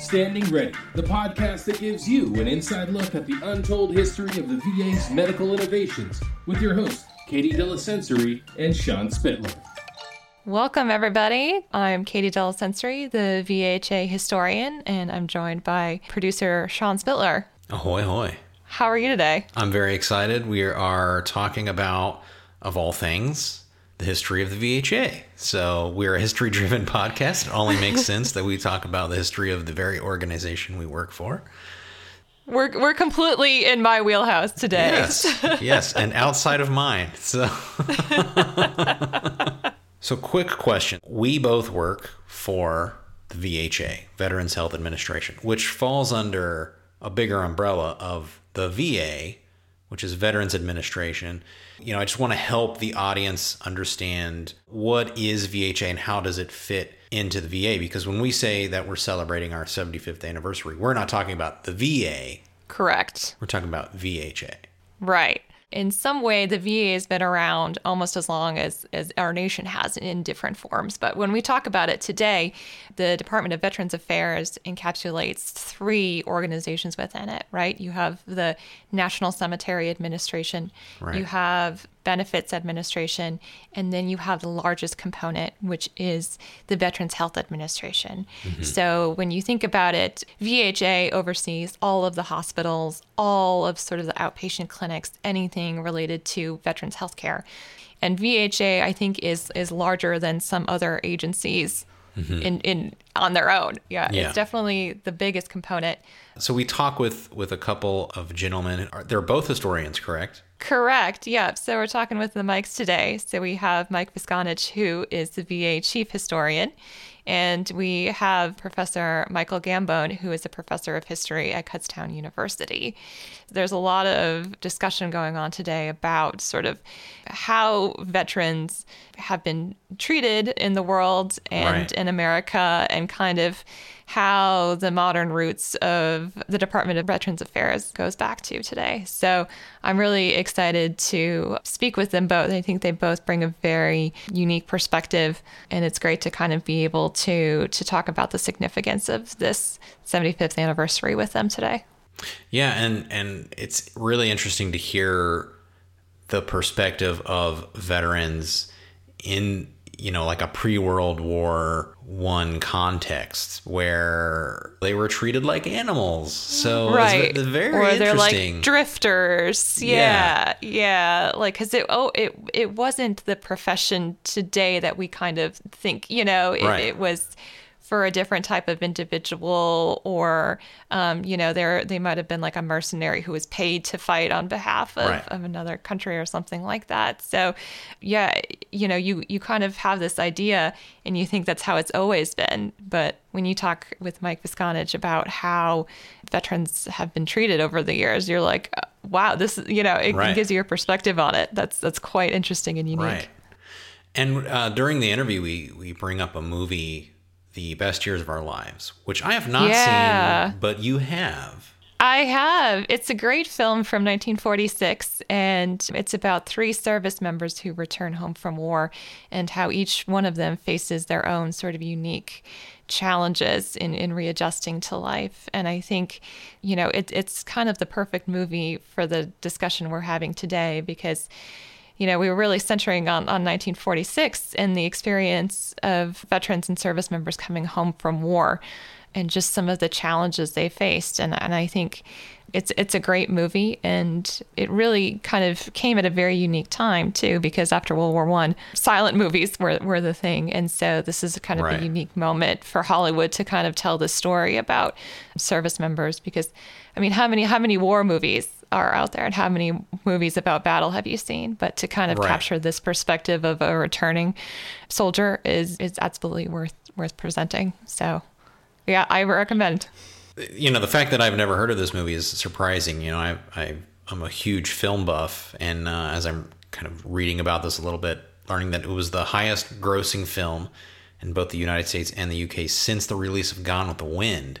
Standing Ready, the podcast that gives you an inside look at the untold history of the VA's medical innovations with your hosts, Katie Delasensory and Sean Spittler. Welcome, everybody. I'm Katie Delasensory, the VHA historian, and I'm joined by producer Sean Spittler. Ahoy, hoy. How are you today? I'm very excited. We are talking about, of all things, the history of the VHA. So we're a history driven podcast. It only makes sense that we talk about the history of the very organization we work for. We're, we're completely in my wheelhouse today. Yes, yes, and outside of mine. So, so quick question: We both work for the VHA, Veterans Health Administration, which falls under a bigger umbrella of the VA, which is Veterans Administration. You know, I just want to help the audience understand what is VHA and how does it fit into the VA because when we say that we're celebrating our 75th anniversary, we're not talking about the VA. Correct. We're talking about VHA. Right in some way, the VA has been around almost as long as, as our nation has in different forms. But when we talk about it today, the Department of Veterans Affairs encapsulates three organizations within it, right? You have the National Cemetery Administration, right. you have Benefits Administration, and then you have the largest component, which is the Veterans Health Administration. Mm-hmm. So when you think about it, VHA oversees all of the hospitals, all of sort of the outpatient clinics, anything related to veterans health care. And VHA, I think, is is larger than some other agencies mm-hmm. in, in on their own. Yeah, yeah, it's definitely the biggest component. So we talk with with a couple of gentlemen. They're both historians, correct? Correct. Yep. So we're talking with the Mikes today. So we have Mike Visconage, who is the VA chief historian. And we have Professor Michael Gambone, who is a professor of history at Kutztown University. There's a lot of discussion going on today about sort of how veterans have been treated in the world and right. in America, and kind of how the modern roots of the Department of Veterans Affairs goes back to today. So I'm really excited to speak with them both. I think they both bring a very unique perspective, and it's great to kind of be able to to talk about the significance of this 75th anniversary with them today. Yeah, and and it's really interesting to hear the perspective of veterans in you know like a pre-world war one context where they were treated like animals. So right. it's very or they're like drifters. Yeah. Yeah, yeah. like because it oh it it wasn't the profession today that we kind of think you know it, right. it was for a different type of individual, or um, you know, they they might have been like a mercenary who was paid to fight on behalf of, right. of another country or something like that. So, yeah, you know, you you kind of have this idea, and you think that's how it's always been, but when you talk with Mike Visconage about how veterans have been treated over the years, you're like, wow, this you know, it, right. gives you a perspective on it. That's that's quite interesting and unique. Right. And uh, during the interview, we we bring up a movie the best years of our lives, which I have not yeah. seen, but you have. I have. It's a great film from 1946, and it's about three service members who return home from war and how each one of them faces their own sort of unique challenges in, in readjusting to life. And I think, you know, it, it's kind of the perfect movie for the discussion we're having today because you know, we were really centering on, on 1946 and the experience of veterans and service members coming home from war and just some of the challenges they faced. And, and I think it's it's a great movie and it really kind of came at a very unique time too because after World War One silent movies were, were the thing and so this is kind of right. a unique moment for Hollywood to kind of tell the story about service members because I mean how many how many war movies are out there and how many movies about battle have you seen? But to kind of right. capture this perspective of a returning soldier is is absolutely worth worth presenting. So yeah i recommend. You know the fact that i've never heard of this movie is surprising. You know i, I i'm a huge film buff and uh, as i'm kind of reading about this a little bit learning that it was the highest grossing film in both the united states and the uk since the release of gone with the wind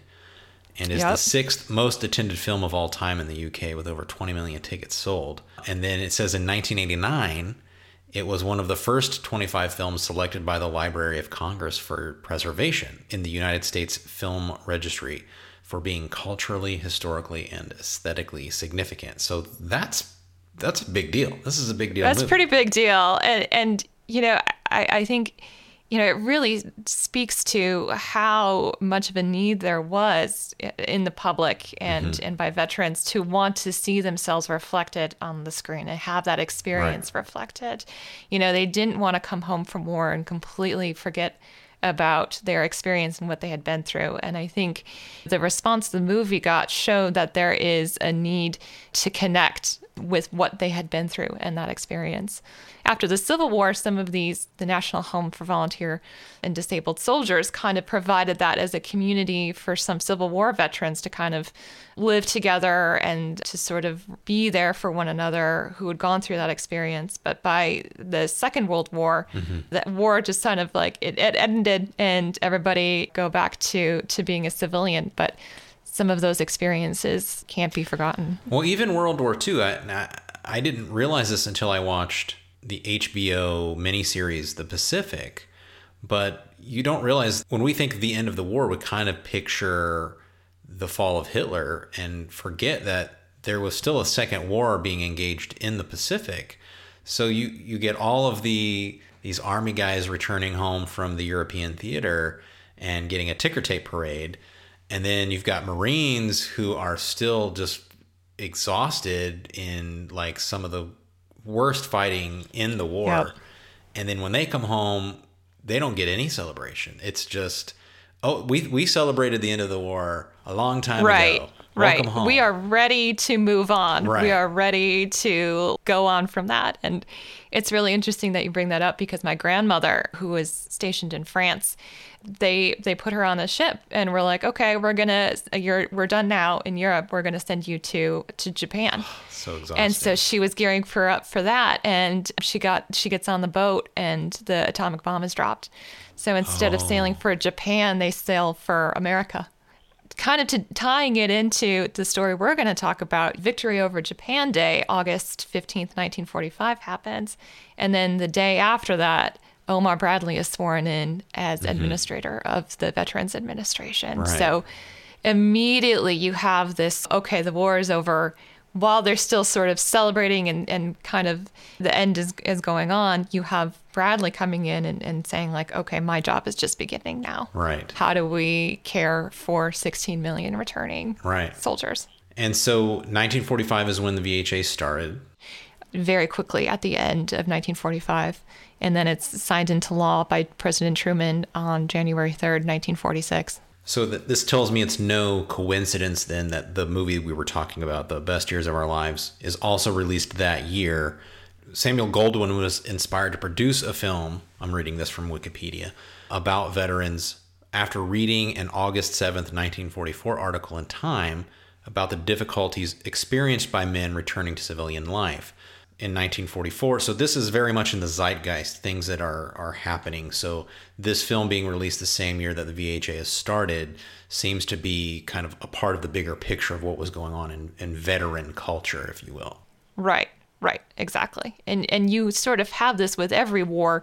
and is yep. the sixth most attended film of all time in the UK with over 20 million tickets sold. And then it says in 1989, It was one of the first 25 films selected by the Library of Congress for preservation in the United States Film Registry for being culturally, historically, and aesthetically significant. So that's that's a big deal. This is a big deal. That's a movie. pretty big deal, and and you know I, I think you know, it really speaks to how much of a need there was in the public and, mm-hmm. and by veterans to want to see themselves reflected on the screen and have that experience right. reflected. You know, they didn't want to come home from war and completely forget about their experience and what they had been through. And I think the response the movie got showed that there is a need to connect with what they had been through and that experience after the Civil War, some of these, the National Home for Volunteer and Disabled Soldiers, kind of provided that as a community for some Civil War veterans to kind of live together and to sort of be there for one another who had gone through that experience. But by the Second World War, mm-hmm. that war just kind of like it, it ended and everybody go back to to being a civilian. But some of those experiences can't be forgotten. Well, even World War II, I, I didn't realize this until I watched the HBO miniseries The Pacific, but you don't realize when we think of the end of the war, we kind of picture the fall of Hitler and forget that there was still a second war being engaged in the Pacific. So you you get all of the these army guys returning home from the European theater and getting a ticker tape parade, and then you've got Marines who are still just exhausted in like some of the worst fighting in the war. Yep. And then when they come home, they don't get any celebration. It's just, oh, we we celebrated the end of the war a long time right. ago. Welcome right. Home. We are ready to move on. Right. We are ready to go on from that. And it's really interesting that you bring that up because my grandmother, who was stationed in France, they they put her on a ship and we're like, okay, we're gonna you're we're done now in Europe. We're gonna send you to to Japan. so exhausting. And so she was gearing for up for that, and she got she gets on the boat and the atomic bomb is dropped. So instead oh. of sailing oh. for Japan, they sail for America kind of tying it into the story we're going to talk about, Victory over Japan Day, August 15th, 1945 happens. And then the day after that, Omar Bradley is sworn in as mm-hmm. administrator of the Veterans Administration. Right. So immediately you have this okay, the war is over while they're still sort of celebrating and, and kind of the end is, is going on, you have Bradley coming in and, and saying, like, okay, my job is just beginning now. Right. How do we care for 16 million returning right. soldiers? And so 1945 is when the VHA started. Very quickly at the end of 1945. And then it's signed into law by President Truman on January 3rd, 1946. So th- this tells me it's no coincidence then that the movie we were talking about, The Best Years of Our Lives, is also released that year. Samuel Goldwyn was inspired to produce a film, I'm reading this from Wikipedia, about veterans after reading an August 7th, 1944 article in Time about the difficulties experienced by men returning to civilian life in 1944. So this is very much in the zeitgeist, things that are are happening. So this film being released the same year that the VHA has started seems to be kind of a part of the bigger picture of what was going on in, in veteran culture, if you will. Right. Right, exactly. And and you sort of have this with every war,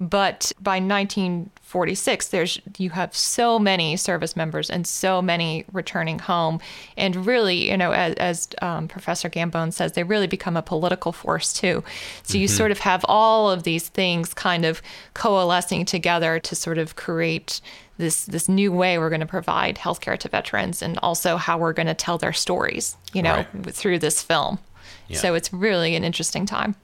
but by 1946 there's you have so many service members and so many returning home and really, you know, as, as um, Professor Gambone says, they really become a political force too. So you mm-hmm. sort of have all of these things kind of coalescing together to sort of create this this new way we're going to provide healthcare to veterans and also how we're going to tell their stories, you know, right. through this film. Yeah. So it's really an interesting time.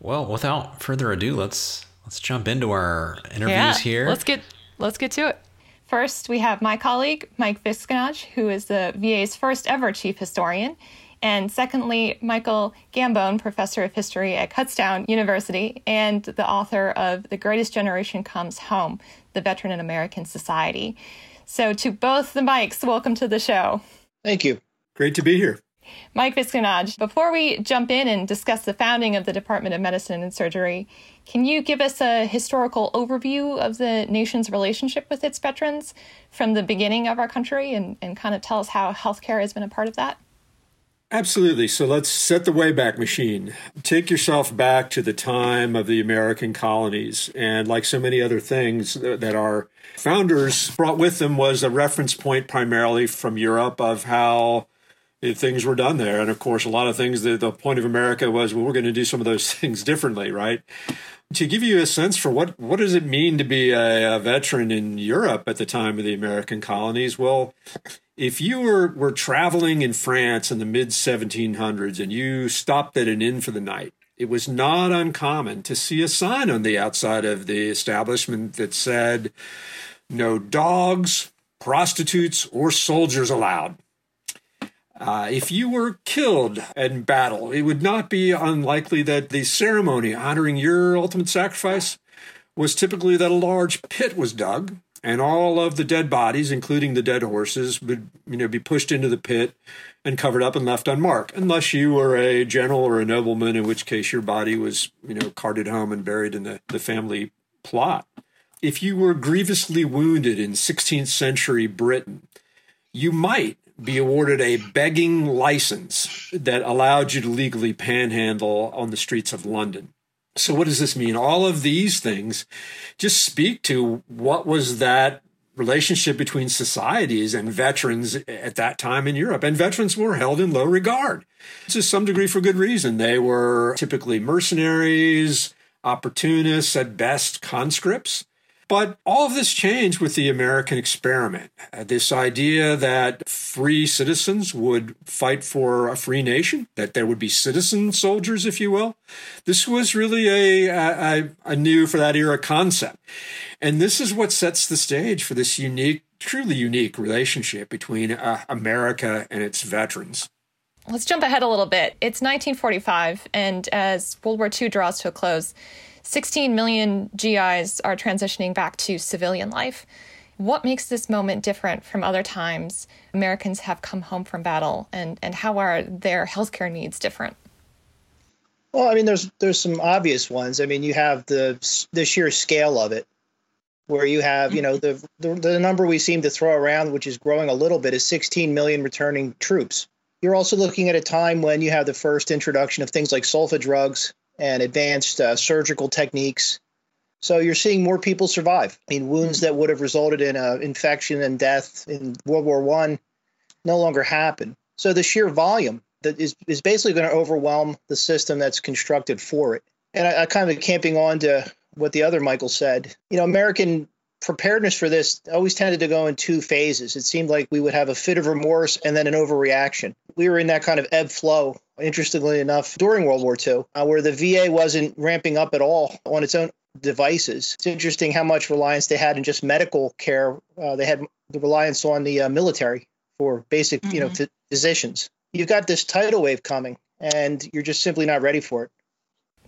Well, without further ado, let's let's jump into our interviews yeah, here. Let's get let's get to it. First, we have my colleague Mike Visconage, who is the VA's first ever chief historian. And secondly, Michael Gambone, professor of history at Kutztown University and the author of The Greatest Generation Comes Home, the Veteran in American Society. So, to both the Mikes, welcome to the show. Thank you. Great to be here. Mike Visconage, before we jump in and discuss the founding of the Department of Medicine and Surgery, can you give us a historical overview of the nation's relationship with its veterans from the beginning of our country and, and kind of tell us how healthcare has been a part of that? Absolutely. So let's set the Wayback Machine. Take yourself back to the time of the American colonies. And like so many other things that our founders brought with them was a reference point primarily from Europe of how things were done there. And of course, a lot of things, the, the point of America was, well, we're going to do some of those things differently, right? To give you a sense for what, what does it mean to be a, a veteran in Europe at the time of the American colonies? Well, if you were, were traveling in France in the mid 1700s and you stopped at an inn for the night, it was not uncommon to see a sign on the outside of the establishment that said, no dogs, prostitutes, or soldiers allowed. Uh, if you were killed in battle, it would not be unlikely that the ceremony honoring your ultimate sacrifice was typically that a large pit was dug and all of the dead bodies, including the dead horses, would you know be pushed into the pit and covered up and left unmarked, unless you were a general or a nobleman, in which case your body was you know carted home and buried in the, the family plot. If you were grievously wounded in 16th century Britain, you might be awarded a begging license that allowed you to legally panhandle on the streets of London. So, what does this mean? All of these things just speak to what was that relationship between societies and veterans at that time in Europe. And veterans were held in low regard to some degree for good reason. They were typically mercenaries, opportunists, at best conscripts. But all of this changed with the American experiment. Uh, this idea that free citizens would fight for a free nation, that there would be citizen soldiers, if you will. This was really a, a, a new for that era concept. And this is what sets the stage for this unique, truly unique relationship between uh, America and its veterans. Let's jump ahead a little bit. It's 1945, and as World War II draws to a close, 16 million GIs are transitioning back to civilian life. What makes this moment different from other times Americans have come home from battle, and, and how are their healthcare needs different? Well, I mean, there's there's some obvious ones. I mean, you have the the sheer scale of it, where you have you know the, the the number we seem to throw around, which is growing a little bit, is 16 million returning troops. You're also looking at a time when you have the first introduction of things like sulfa drugs, and advanced uh, surgical techniques. So you're seeing more people survive. I mean, wounds that would have resulted in an infection and death in World War One no longer happen. So the sheer volume that is, is basically going to overwhelm the system that's constructed for it. And I, I kind of camping on to what the other Michael said. You know, American preparedness for this always tended to go in two phases. It seemed like we would have a fit of remorse and then an overreaction. We were in that kind of ebb flow, interestingly enough, during World War II, uh, where the VA wasn't ramping up at all on its own devices. It's interesting how much reliance they had in just medical care. Uh, they had the reliance on the uh, military for basic, mm-hmm. you know, mm-hmm. physicians. You've got this tidal wave coming, and you're just simply not ready for it.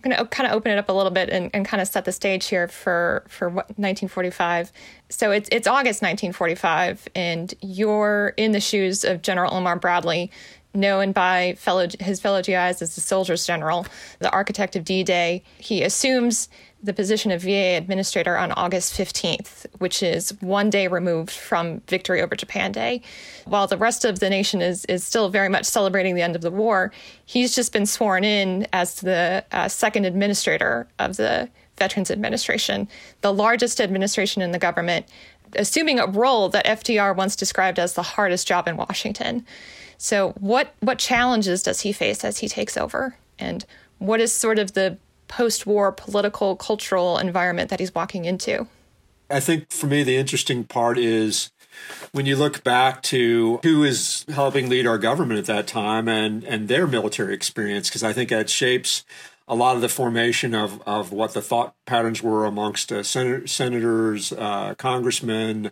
I'm going to kind of open it up a little bit and, and kind of set the stage here for for 1945. So it's it's August 1945, and you're in the shoes of General Omar Bradley, known by fellow his fellow GIs as the Soldiers General, the architect of D-Day. He assumes the position of VA administrator on August 15th, which is one day removed from victory over Japan Day. While the rest of the nation is, is still very much celebrating the end of the war, he's just been sworn in as the uh, second administrator of the Veterans Administration, the largest administration in the government, assuming a role that FDR once described as the hardest job in Washington. So, what, what challenges does he face as he takes over? And what is sort of the post war political, cultural environment that he's walking into. I think for me, the interesting part is when you look back to who is helping lead our government at that time and, and their military experience, because I think that shapes a lot of the formation of, of what the thought patterns were amongst uh, sen- senators, uh, congressmen,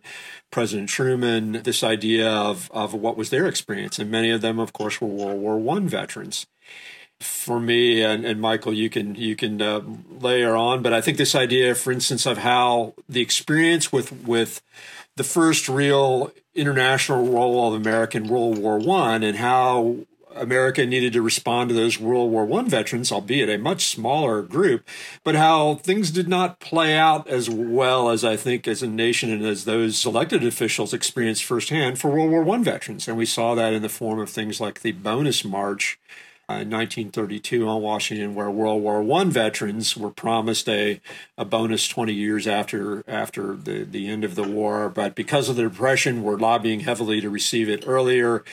President Truman, this idea of, of what was their experience. And many of them, of course, were World War One veterans for me and, and Michael, you can you can uh, layer on, but I think this idea, for instance, of how the experience with with the first real international role of American World War One and how America needed to respond to those World War One veterans, albeit a much smaller group, but how things did not play out as well as I think as a nation and as those elected officials experienced firsthand for World War One veterans. And we saw that in the form of things like the bonus march uh, in 1932 on Washington, where World War One veterans were promised a, a bonus 20 years after after the, the end of the war, but because of the depression, were lobbying heavily to receive it earlier.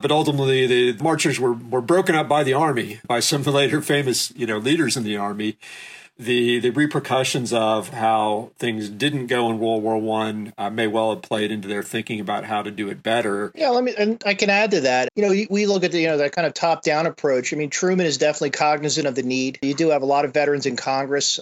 But ultimately, the marchers were, were broken up by the army, by some later famous you know leaders in the army, the the repercussions of how things didn't go in World War One uh, may well have played into their thinking about how to do it better. Yeah, let me and I can add to that. You know, we look at the, you know that kind of top down approach. I mean, Truman is definitely cognizant of the need. You do have a lot of veterans in Congress.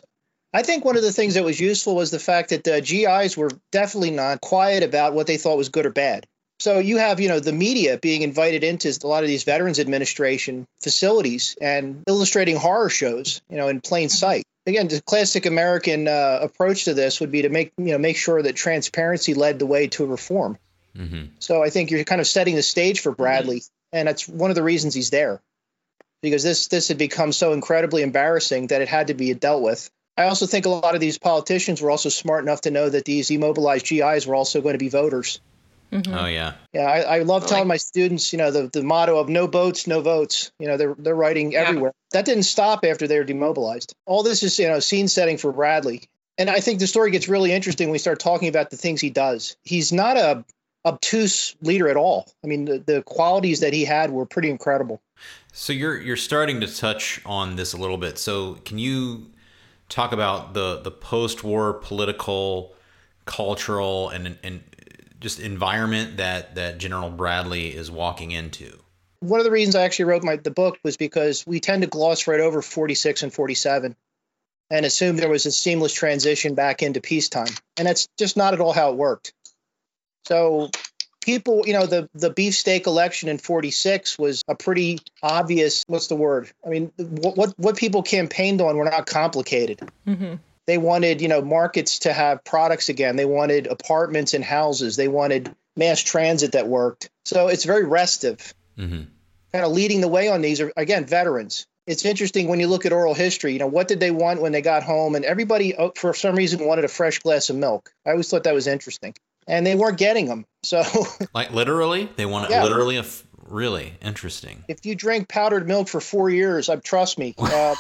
I think one of the things that was useful was the fact that the GIs were definitely not quiet about what they thought was good or bad. So you have, you know, the media being invited into a lot of these Veterans Administration facilities and illustrating horror shows, you know, in plain sight again, the classic American uh, approach to this would be to make you know make sure that transparency led the way to reform. Mm-hmm. So I think you're kind of setting the stage for Bradley, mm-hmm. and that's one of the reasons he's there, because this this had become so incredibly embarrassing that it had to be dealt with. I also think a lot of these politicians were also smart enough to know that these immobilized GIs were also going to be voters. Mm-hmm. Oh yeah. Yeah, I, I love telling my students, you know, the, the motto of no boats, no votes. You know, they're they're writing everywhere. Yeah. That didn't stop after they were demobilized. All this is, you know, scene setting for Bradley. And I think the story gets really interesting when we start talking about the things he does. He's not a obtuse leader at all. I mean, the, the qualities that he had were pretty incredible. So you're you're starting to touch on this a little bit. So can you talk about the the post-war political, cultural, and and just environment that that General Bradley is walking into? One of the reasons I actually wrote my the book was because we tend to gloss right over 46 and 47 and assume there was a seamless transition back into peacetime. And that's just not at all how it worked. So people, you know, the the beefsteak election in 46 was a pretty obvious what's the word? I mean, what what, what people campaigned on were not complicated. Mm-hmm. They wanted, you know, markets to have products again. They wanted apartments and houses. They wanted mass transit that worked. So it's very restive. Mm-hmm. Kind of leading the way on these are again veterans. It's interesting when you look at oral history. You know, what did they want when they got home? And everybody, oh, for some reason, wanted a fresh glass of milk. I always thought that was interesting, and they weren't getting them. So, like literally, they want yeah. literally a f- really interesting. If you drink powdered milk for four years, uh, trust me. Uh,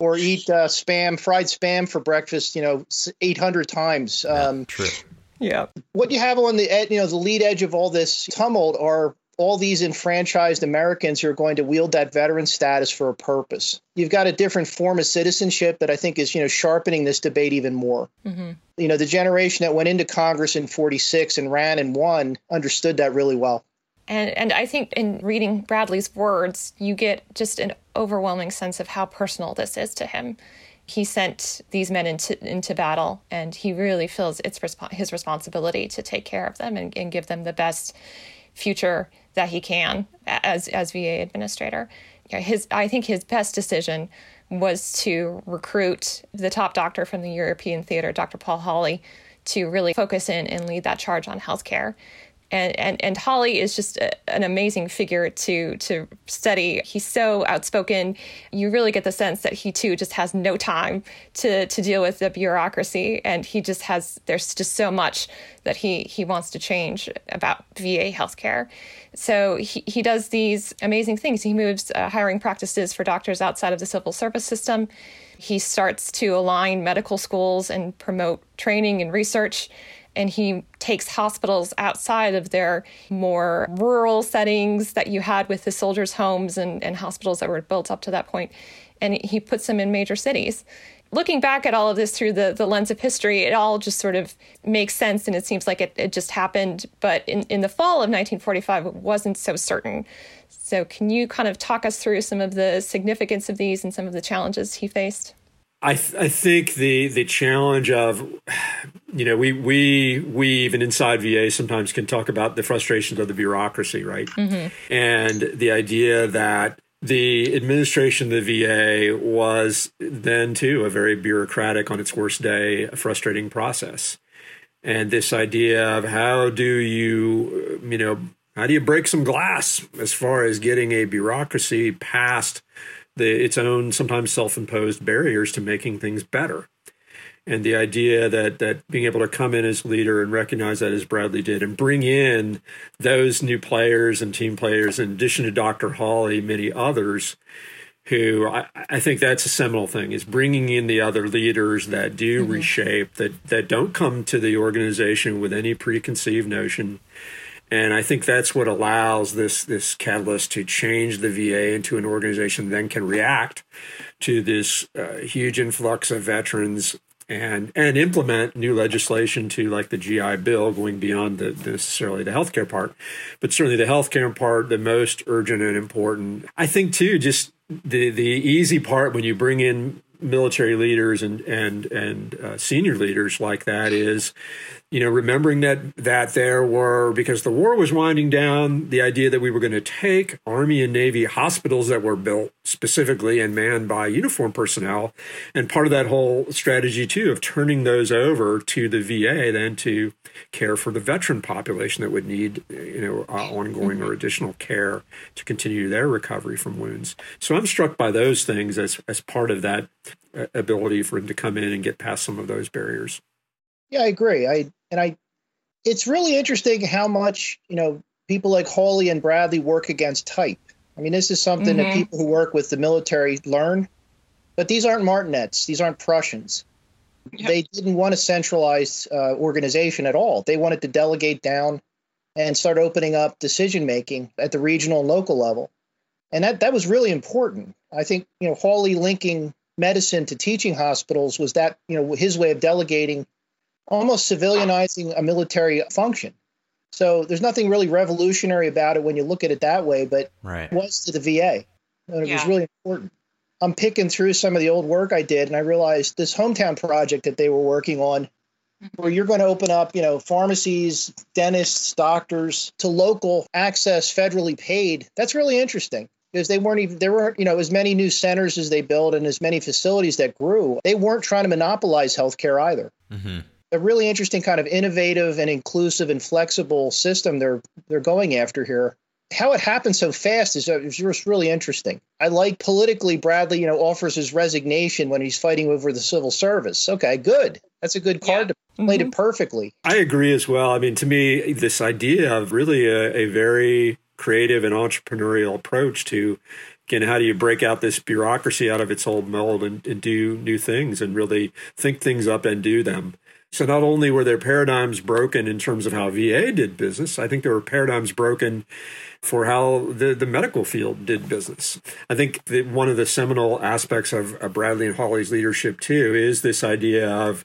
or eat uh, spam, fried spam for breakfast, you know, 800 times. Um, yeah, true. Yeah. What you have on the ed, you know, the lead edge of all this tumult are all these enfranchised Americans who are going to wield that veteran status for a purpose. You've got a different form of citizenship that I think is, you know, sharpening this debate even more. Mm-hmm. You know, the generation that went into Congress in 46 and ran and won understood that really well. And and I think in reading Bradley's words, you get just an overwhelming sense of how personal this is to him. He sent these men into into battle, and he really feels it's resp- his responsibility to take care of them and, and give them the best future that he can as as VA administrator. His I think his best decision was to recruit the top doctor from the European theater, Dr. Paul Hawley, to really focus in and lead that charge on healthcare and and and Hawley is just a, an amazing figure to to study. He's so outspoken. You really get the sense that he too just has no time to to deal with the bureaucracy, and he just has. There's just so much that he he wants to change about VA healthcare. So he he does these amazing things. He moves uh, hiring practices for doctors outside of the civil service system. He starts to align medical schools and promote training and research and he takes hospitals outside of their more rural settings that you had with the soldiers' homes and, and hospitals that were built up to that point, and he puts them in major cities. Looking back at all of this through the, the lens of history, it all just sort of makes sense and it seems like it, it just happened. But in, in the fall of 1945, it wasn't so certain. So, can you kind of talk us through some of the significance of these and some of the challenges he faced? I, th- I think the the challenge of you know we we we even inside VA sometimes can talk about the frustrations of the bureaucracy right mm-hmm. and the idea that the administration of the VA was then too a very bureaucratic on its worst day a frustrating process and this idea of how do you you know How do you break some glass as far as getting a bureaucracy past the, its own sometimes self-imposed barriers to making things better? And the idea that that being able to come in as leader and recognize that as Bradley did and bring in those new players and team players in addition to Dr. Hawley, many others who I, I think that's a seminal thing is bringing in the other leaders that do mm-hmm. reshape that that don't come to the organization with any preconceived notion and I think that's what allows this this catalyst to change the VA into an organization that then can react to this uh, huge influx of veterans and and implement new legislation to like the GI Bill, going beyond the, necessarily the healthcare part, but certainly the healthcare part, the most urgent and important. I think too, just the the easy part when you bring in military leaders and and and uh, senior leaders like that is you know remembering that that there were because the war was winding down the idea that we were going to take army and navy hospitals that were built specifically and manned by uniform personnel and part of that whole strategy too of turning those over to the VA then to care for the veteran population that would need you know uh, ongoing or additional care to continue their recovery from wounds. So i'm struck by those things as as part of that ability for him to come in and get past some of those barriers yeah i agree i and i it's really interesting how much you know people like hawley and bradley work against type i mean this is something mm-hmm. that people who work with the military learn but these aren't martinets these aren't prussians Yep. They didn't want a centralized uh, organization at all. They wanted to delegate down and start opening up decision making at the regional and local level. And that, that was really important. I think, you know, Hawley linking medicine to teaching hospitals was that, you know, his way of delegating, almost civilianizing a military function. So there's nothing really revolutionary about it when you look at it that way, but right. it was to the VA. And it yeah. was really important. I'm picking through some of the old work I did, and I realized this hometown project that they were working on, mm-hmm. where you're going to open up, you know, pharmacies, dentists, doctors to local access, federally paid. That's really interesting because they weren't even there weren't you know as many new centers as they built and as many facilities that grew. They weren't trying to monopolize healthcare either. Mm-hmm. A really interesting kind of innovative and inclusive and flexible system they're they're going after here how it happened so fast is, is just really interesting. I like politically Bradley, you know, offers his resignation when he's fighting over the civil service. Okay, good. That's a good card yeah. to play mm-hmm. it perfectly. I agree as well. I mean, to me, this idea of really a, a very creative and entrepreneurial approach to again how do you break out this bureaucracy out of its old mold and, and do new things and really think things up and do them so not only were there paradigms broken in terms of how VA did business, I think there were paradigms broken for how the, the medical field did business. I think that one of the seminal aspects of, of Bradley and Hawley's leadership too is this idea of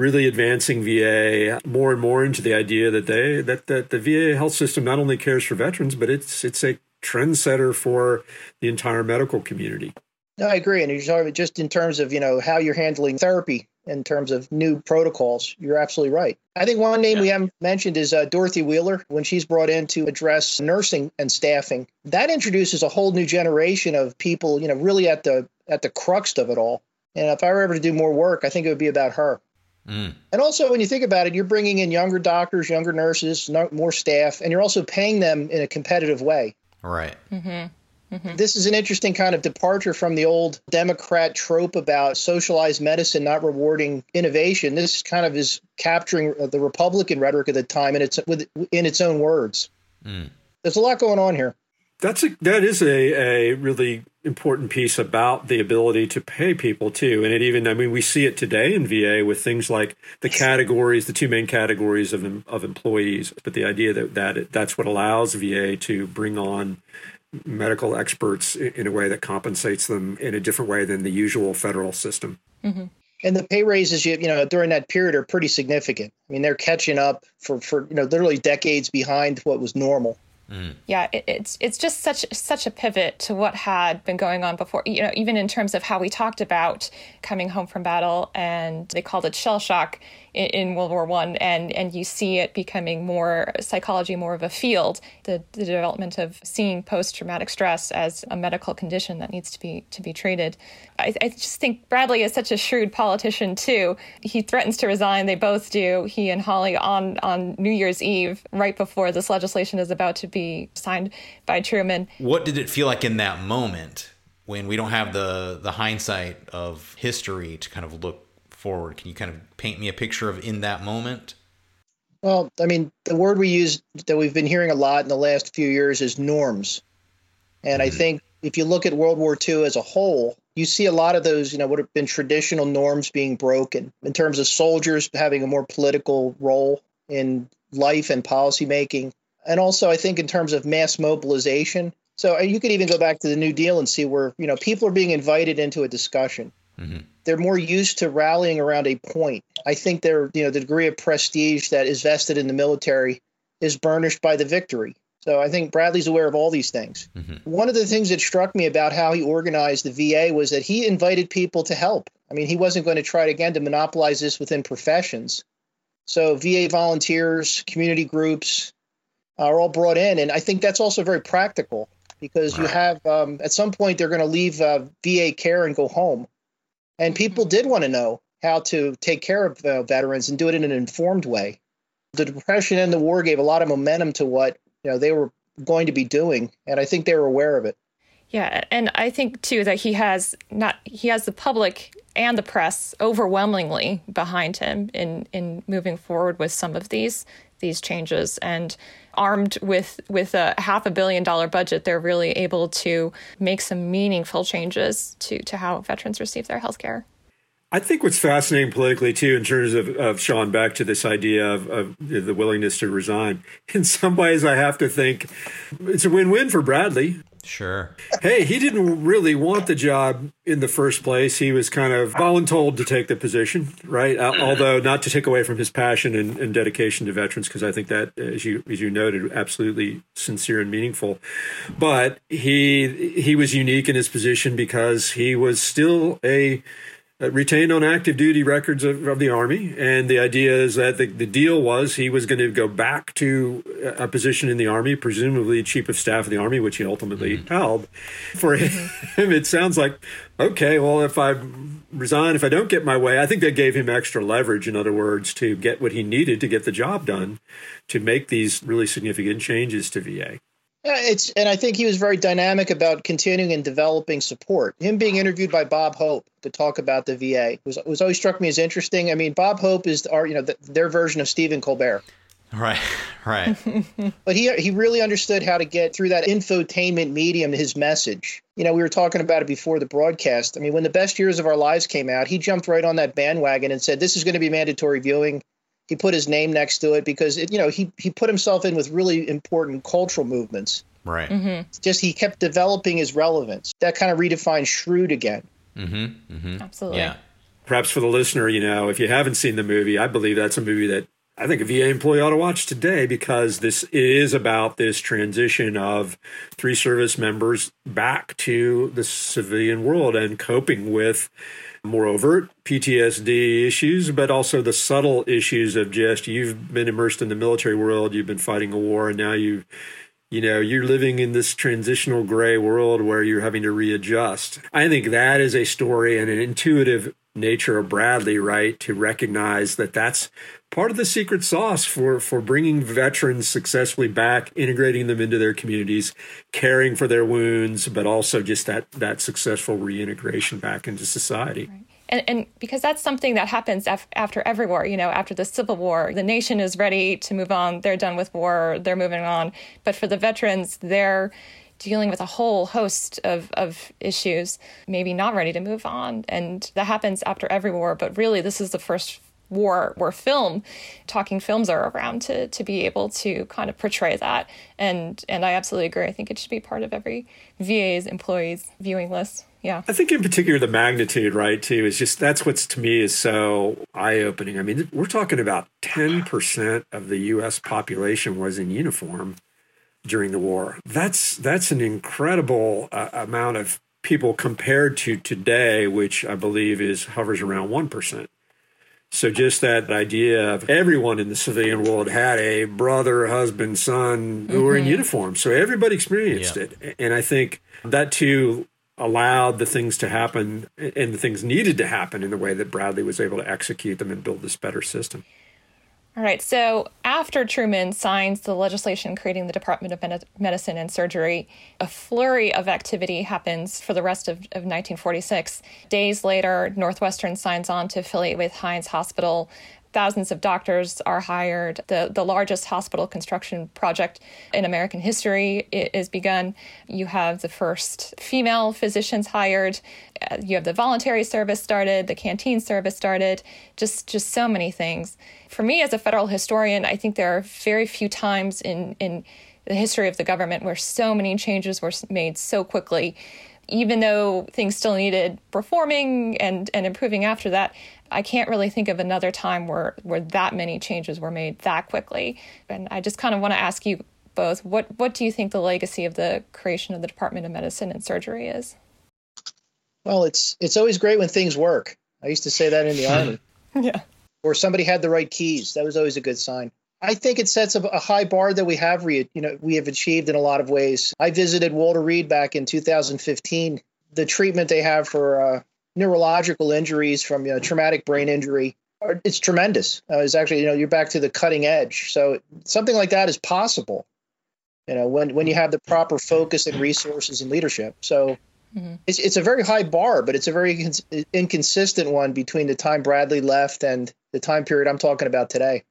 really advancing VA more and more into the idea that they that, that the VA health system not only cares for veterans, but it's it's a trendsetter for the entire medical community. No, I agree. And you're talking just in terms of, you know, how you're handling therapy in terms of new protocols. You're absolutely right. I think one name yeah. we haven't mentioned is uh, Dorothy Wheeler when she's brought in to address nursing and staffing. That introduces a whole new generation of people, you know, really at the at the crux of it all. And if I were ever to do more work, I think it would be about her. Mm. And also, when you think about it, you're bringing in younger doctors, younger nurses, more staff, and you're also paying them in a competitive way. Right. Mm-hmm. Mm-hmm. This is an interesting kind of departure from the old Democrat trope about socialized medicine not rewarding innovation. This kind of is capturing the Republican rhetoric of the time in its with in its own words. Mm. There's a lot going on here. That's a that is a, a really important piece about the ability to pay people too. And it even I mean we see it today in VA with things like the categories, the two main categories of of employees. But the idea that that that's what allows VA to bring on medical experts in a way that compensates them in a different way than the usual federal system. Mm-hmm. And the pay raises, you, you know, during that period are pretty significant. I mean, they're catching up for, for you know, literally decades behind what was normal. Mm. Yeah, it, it's it's just such such a pivot to what had been going on before. You know, even in terms of how we talked about coming home from battle, and they called it shell shock. In, in World War One, and and you see it becoming more psychology, more of a field. The, the development of seeing post traumatic stress as a medical condition that needs to be to be treated. I, I just think Bradley is such a shrewd politician too. He threatens to resign. They both do. He and Hawley on on New Year's Eve, right before this legislation is about to be signed by Truman. What did it feel like in that moment when we don't have the the hindsight of history to kind of look forward? Can you kind of paint me a picture of in that moment? Well, I mean, the word we use that we've been hearing a lot in the last few years is norms. And mm-hmm. I think if you look at World War II as a whole, you see a lot of those, you know, what have been traditional norms being broken in terms of soldiers having a more political role in life and policy making. And also, I think in terms of mass mobilization. So uh, you could even go back to the New Deal and see where, you know, people are being invited into a discussion. Mm-hmm. They're more used to rallying around a point. I think they're, you know, the degree of prestige that is vested in the military is burnished by the victory. So I think Bradley's aware of all these things. Mm-hmm. One of the things that struck me about how he organized the VA was that he invited people to help. I mean, he wasn't going to try again to monopolize this within professions. So VA volunteers, community groups are all brought in, and I think that's also very practical because you have um, at some point they're going to leave uh, VA care and go home. And people did want to know how to take care of uh, veterans and do it in an informed way. The Depression and the war gave a lot of momentum to what you know they were going to be doing, and I think they were aware of it. Yeah, and I think too that he has not he has the public and the press overwhelmingly behind him in in moving forward with some of these these changes and armed with with a half a billion dollar budget they're really able to make some meaningful changes to to how veterans receive their health care I think what's fascinating politically too, in terms of, of Sean back to this idea of, of, the willingness to resign. In some ways, I have to think it's a win-win for Bradley. Sure. Hey, he didn't really want the job in the first place. He was kind of voluntold to take the position, right? Although not to take away from his passion and, and dedication to veterans, because I think that, as you as you noted, absolutely sincere and meaningful. But he he was unique in his position because he was still a retained on active duty records of, of, the Army. And the idea is that the, the deal was he was going to go back to a position in the Army, presumably Chief of Staff of the Army, which he ultimately mm-hmm. held. For mm-hmm. him, it sounds like, okay, well, if I resign, if I don't get my way, I think that gave him extra leverage, in other words, to get what he needed to get the job done to make these really significant changes to VA. Yeah, it's and I think he was very dynamic about continuing and developing support. Him being interviewed by Bob Hope to talk about the VA was was always struck me as interesting. I mean, Bob Hope is our you know the, their version of Stephen Colbert. Right, right. but he he really understood how to get through that infotainment medium his message. You know, we were talking about it before the broadcast. I mean, when the best years of our lives came out, he jumped right on that bandwagon and said, "This is going to be mandatory viewing." He put his name next to it because it, you know he he put himself in with really important cultural movements. Right. Mm-hmm. Just he kept developing his relevance. That kind of redefined shrewd again. Mm-hmm. Mm-hmm. Absolutely. Yeah. Perhaps for the listener, you know, if you haven't seen the movie, I believe that's a movie that I think a VA employee ought to watch today because this is about this transition of three service members back to the civilian world and coping with more overt PTSD issues, but also the subtle issues of just you've been immersed in the military world, you've been fighting a war, and now you you know you're living in this transitional gray world where you're having to readjust. I think that is a story and an intuitive nature of bradley right to recognize that that's part of the secret sauce for for bringing veterans successfully back integrating them into their communities caring for their wounds but also just that that successful reintegration back into society. Right. And, and, because that's something that happens af- after every war you know after the civil war the nation is ready to move on. They're done with war. They're moving on. But for the veterans they're dealing with a whole host of, of issues maybe not ready to move on. And that happens after every war but really this is the first war where film talking films are around to to be able to kind of portray that. And and I absolutely agree. I think it should be part of every VA's employees viewing list. Yeah. I think in particular the magnitude right too is just that's what's to me is so eye-opening. I mean we're talking about 10% of the US population was in uniform during the war that's that's an incredible uh, amount of people compared to today which I believe is hovers around 1% So just that idea of everyone in the civilian world had a brother, husband, son who mm-hmm. were in mm-hmm. uniform. So everybody experienced yeah. it. And I think that too allowed the things to happen and the things needed to happen in the way that Bradley was able to execute them and build this better system. All right. So after Truman signs the legislation creating the Department of Medicine and Surgery, a flurry of activity happens for the rest of, of 1946. Days later, Northwestern signs on to affiliate with Hines Hospital. Thousands of doctors are hired. The, the largest hospital construction project in American history is begun. You have the first female physicians hired. Uh, you have the voluntary service started, the canteen service started, just, just so many things. For me, as a federal historian, I think there are very few times in, in the history of the government where so many changes were made so quickly even though things still needed reforming and, and improving after that, I can't really think of another time where, where that many changes were made that quickly. And I just kind of want to ask you both what, what do you think the legacy of the creation of the Department of Medicine and Surgery is? Well, it's it's always great when things work. I used to say that in the army. yeah. Or somebody had the right keys. That was always a good sign. I think it sets a, high bar that we have, re, you know, we have achieved in a lot of ways. I visited Walter Reed back in 2015. The treatment they have for uh, neurological injuries from you know, traumatic brain injury it's tremendous. Uh, it's actually, you know, you're back to the cutting edge. So something like that is possible, you know, when, when you have the proper focus and resources and leadership. So mm-hmm. it's, it's a very high bar, but it's a very cons- inconsistent one between the time Bradley left and the time period I'm talking about today.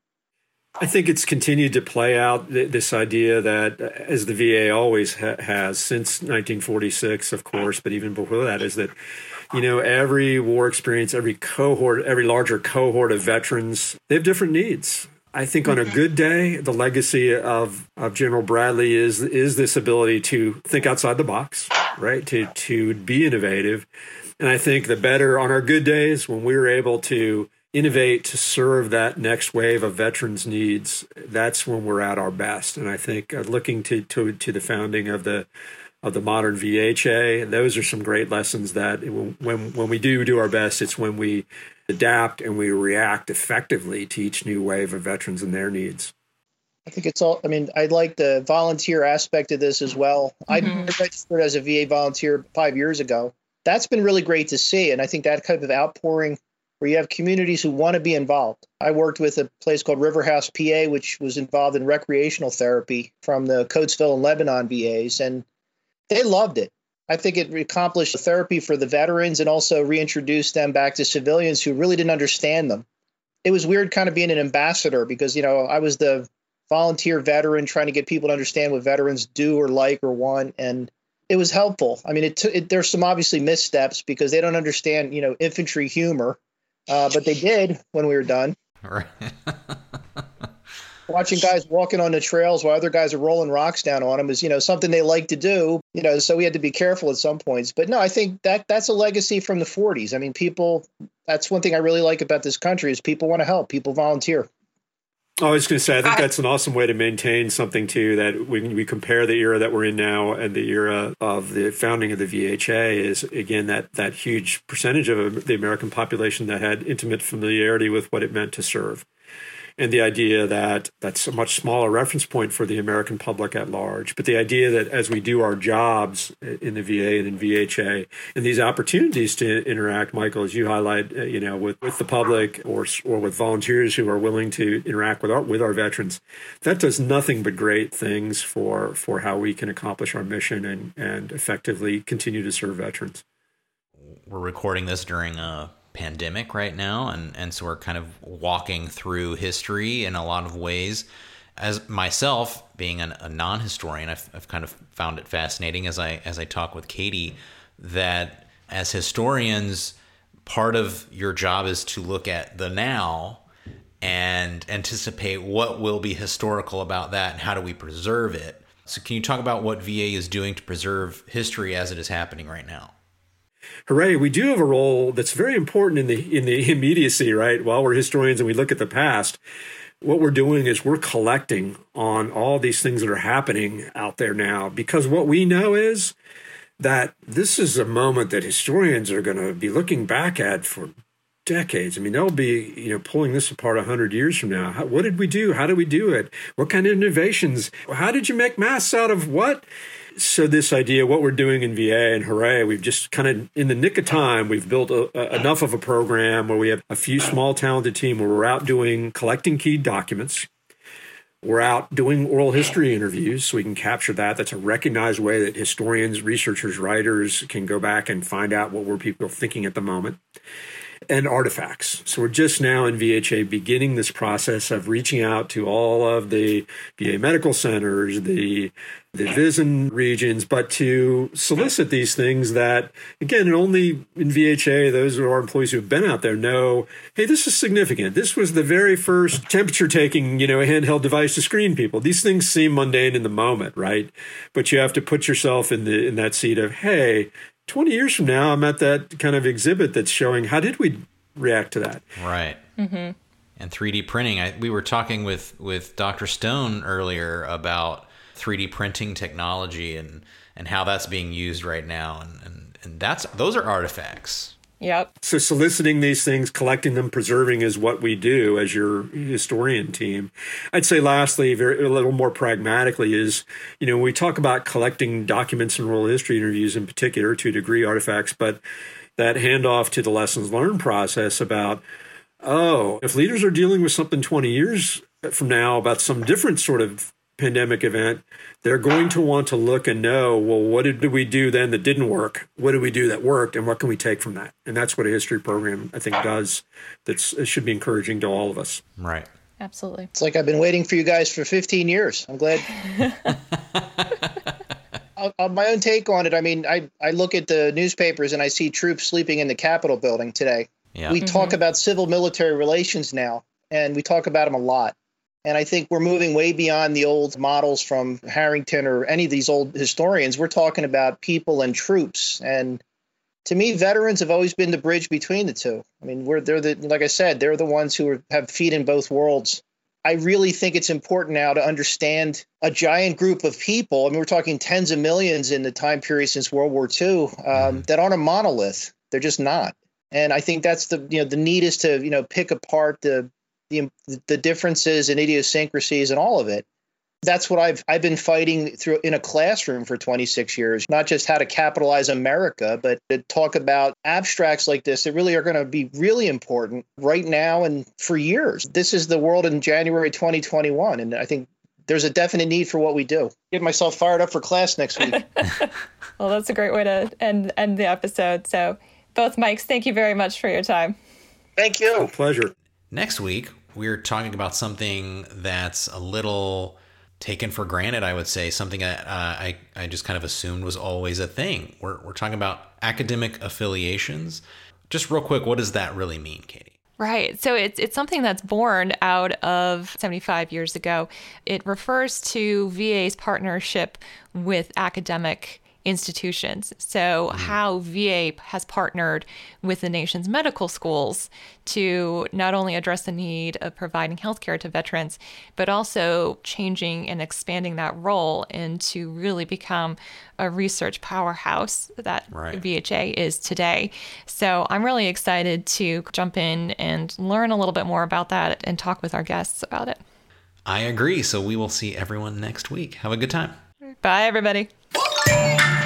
I think it's continued to play out th- this idea that, uh, as the VA always ha- has since 1946, of course, but even before that, is that you know, every war experience, every cohort, every larger cohort of veterans, they have different needs. I think on a good day, the legacy of, of General Bradley is is this ability to think outside the box, right? To to be innovative. And I think the better on our good days when we're able to innovate to serve that next wave of veterans needs, that's when we're at our best. And I think uh, looking to, to to the founding of the of the modern VHA. Those are some great lessons that when when we do do our best, it's when we adapt and we react effectively to each new wave of veterans and their needs. I think it's all. I mean, I like the volunteer aspect of this as well. Mm-hmm. I registered as a VA volunteer five years ago. That's been really great to see, and I think that type of outpouring where you have communities who want to be involved. I worked with a place called Riverhouse, PA, which was involved in recreational therapy from the Coatesville and Lebanon VAs, and they loved it. I think it accomplished therapy for the veterans and also reintroduced them back to civilians who really didn't understand them. It was weird kind of being an ambassador because, you know, I was the volunteer veteran trying to get people to understand what veterans do or like or want. And it was helpful. I mean, it, t- it there's some obviously missteps because they don't understand, you know, infantry humor, uh, but they did when we were done. Right. watching guys walking on the trails while other guys are rolling rocks down on them is you know something they like to do you know so we had to be careful at some points but no i think that that's a legacy from the 40s i mean people that's one thing i really like about this country is people want to help people volunteer I was going to say, I think that's an awesome way to maintain something too. That when we compare the era that we're in now and the era of the founding of the VHA, is again that that huge percentage of the American population that had intimate familiarity with what it meant to serve and the idea that that's a much smaller reference point for the American public at large. But the idea that as we do our jobs in the VA and in VHA, and these opportunities to interact, Michael, as you highlight, uh, you know, with, with the public or or with volunteers who are willing to interact with our with our veterans, that does nothing but great things for for how we can accomplish our mission and and effectively continue to serve veterans. We're recording this during a pandemic right now, and and so we're kind of walking through history in a lot of ways. As myself being an, a non-historian, I've, I've kind of found it fascinating as I as I talk with Katie that as historians, part of your job is to look at the now and anticipate what will be historical about that and how do we preserve it. So, can you talk about what VA is doing to preserve history as it is happening right now? Hooray, we do have a role that's very important in the in the immediacy, right? While we're historians and we look at the past, what we're doing is we're collecting on all these things that are happening out there now because what we know is that this is a moment that historians are going to be looking back at for decades. I mean, they'll be, you know, pulling this apart 100 years from now. How, what did we do? How did we do it? What kind of innovations? How did you make masks out of what? So this idea, what we're doing in VA, and hooray, we've just kind of in the nick of time, we've built a, a, enough of a program where we have a few small talented team where we're out doing collecting key documents. We're out doing oral history interviews so we can capture that. That's a recognized way that historians, researchers, writers can go back and find out what were people thinking at the moment and artifacts. So we're just now in VHA beginning this process of reaching out to all of the VA medical centers, the the VISN regions, but to solicit these things that, again, only in VHA, those are our employees who've been out there know, hey, this is significant. This was the very first temperature taking, you know, handheld device to screen people. These things seem mundane in the moment, right? But you have to put yourself in the in that seat of, hey, 20 years from now, I'm at that kind of exhibit that's showing how did we react to that? Right. Mm-hmm. And 3D printing. I, we were talking with, with Dr. Stone earlier about 3D printing technology and, and how that's being used right now. And, and, and that's those are artifacts. Yep. So soliciting these things, collecting them, preserving is what we do as your historian team. I'd say lastly, very a little more pragmatically is, you know, we talk about collecting documents and oral history interviews in particular to degree artifacts, but that handoff to the lessons learned process about, oh, if leaders are dealing with something 20 years from now about some different sort of pandemic event, they're going to want to look and know, well, what did we do then that didn't work? What did we do that worked? And what can we take from that? And that's what a history program, I think, does. that should be encouraging to all of us. Right. Absolutely. It's like I've been waiting for you guys for 15 years. I'm glad. on my own take on it, I mean, I, I look at the newspapers and I see troops sleeping in the Capitol building today. Yeah. We Mm-hmm. talk about civil military relations now, and we talk about them a lot. And I think we're moving way beyond the old models from Huntington or any of these old historians. We're talking about people and troops. And to me, veterans have always been the bridge between the two. I mean, we're they're the like I said, they're the ones who are, have feet in both worlds. I really think it's important now to understand a giant group of people. I mean, we're talking tens of millions in the time period since World War II um, that aren't a monolith. They're just not. And I think that's the you know the need is to you know pick apart the the the differences and idiosyncrasies and all of it. That's what I've I've been fighting through in a classroom for 26 years. Not just how to capitalize America, but to talk about abstracts like this that really are going to be really important right now and for years. This is the world in January 2021, and I think there's a definite need for what we do. Get myself fired up for class next week. Well, that's a great way to end end the episode. So, both Mikes, thank you very much for your time. Thank you. Pleasure. Next week, we're talking about something that's a little taken for granted, I would say, something that uh, I, I just kind of assumed was always a thing. We're, we're talking about academic affiliations. Just real quick, what does that really mean, Katie? Right. So it's it's something that's born out of 75 years ago. It refers to VA's partnership with academic institutions. So mm. how VA has partnered with the nation's medical schools to not only address the need of providing healthcare to veterans, but also changing and expanding that role and to really become a research powerhouse that Right. VHA is today. So I'm really excited to jump in and learn a little bit more about that and talk with our guests about it. I agree. So we will see everyone next week. Have a good time. Bye, everybody. Música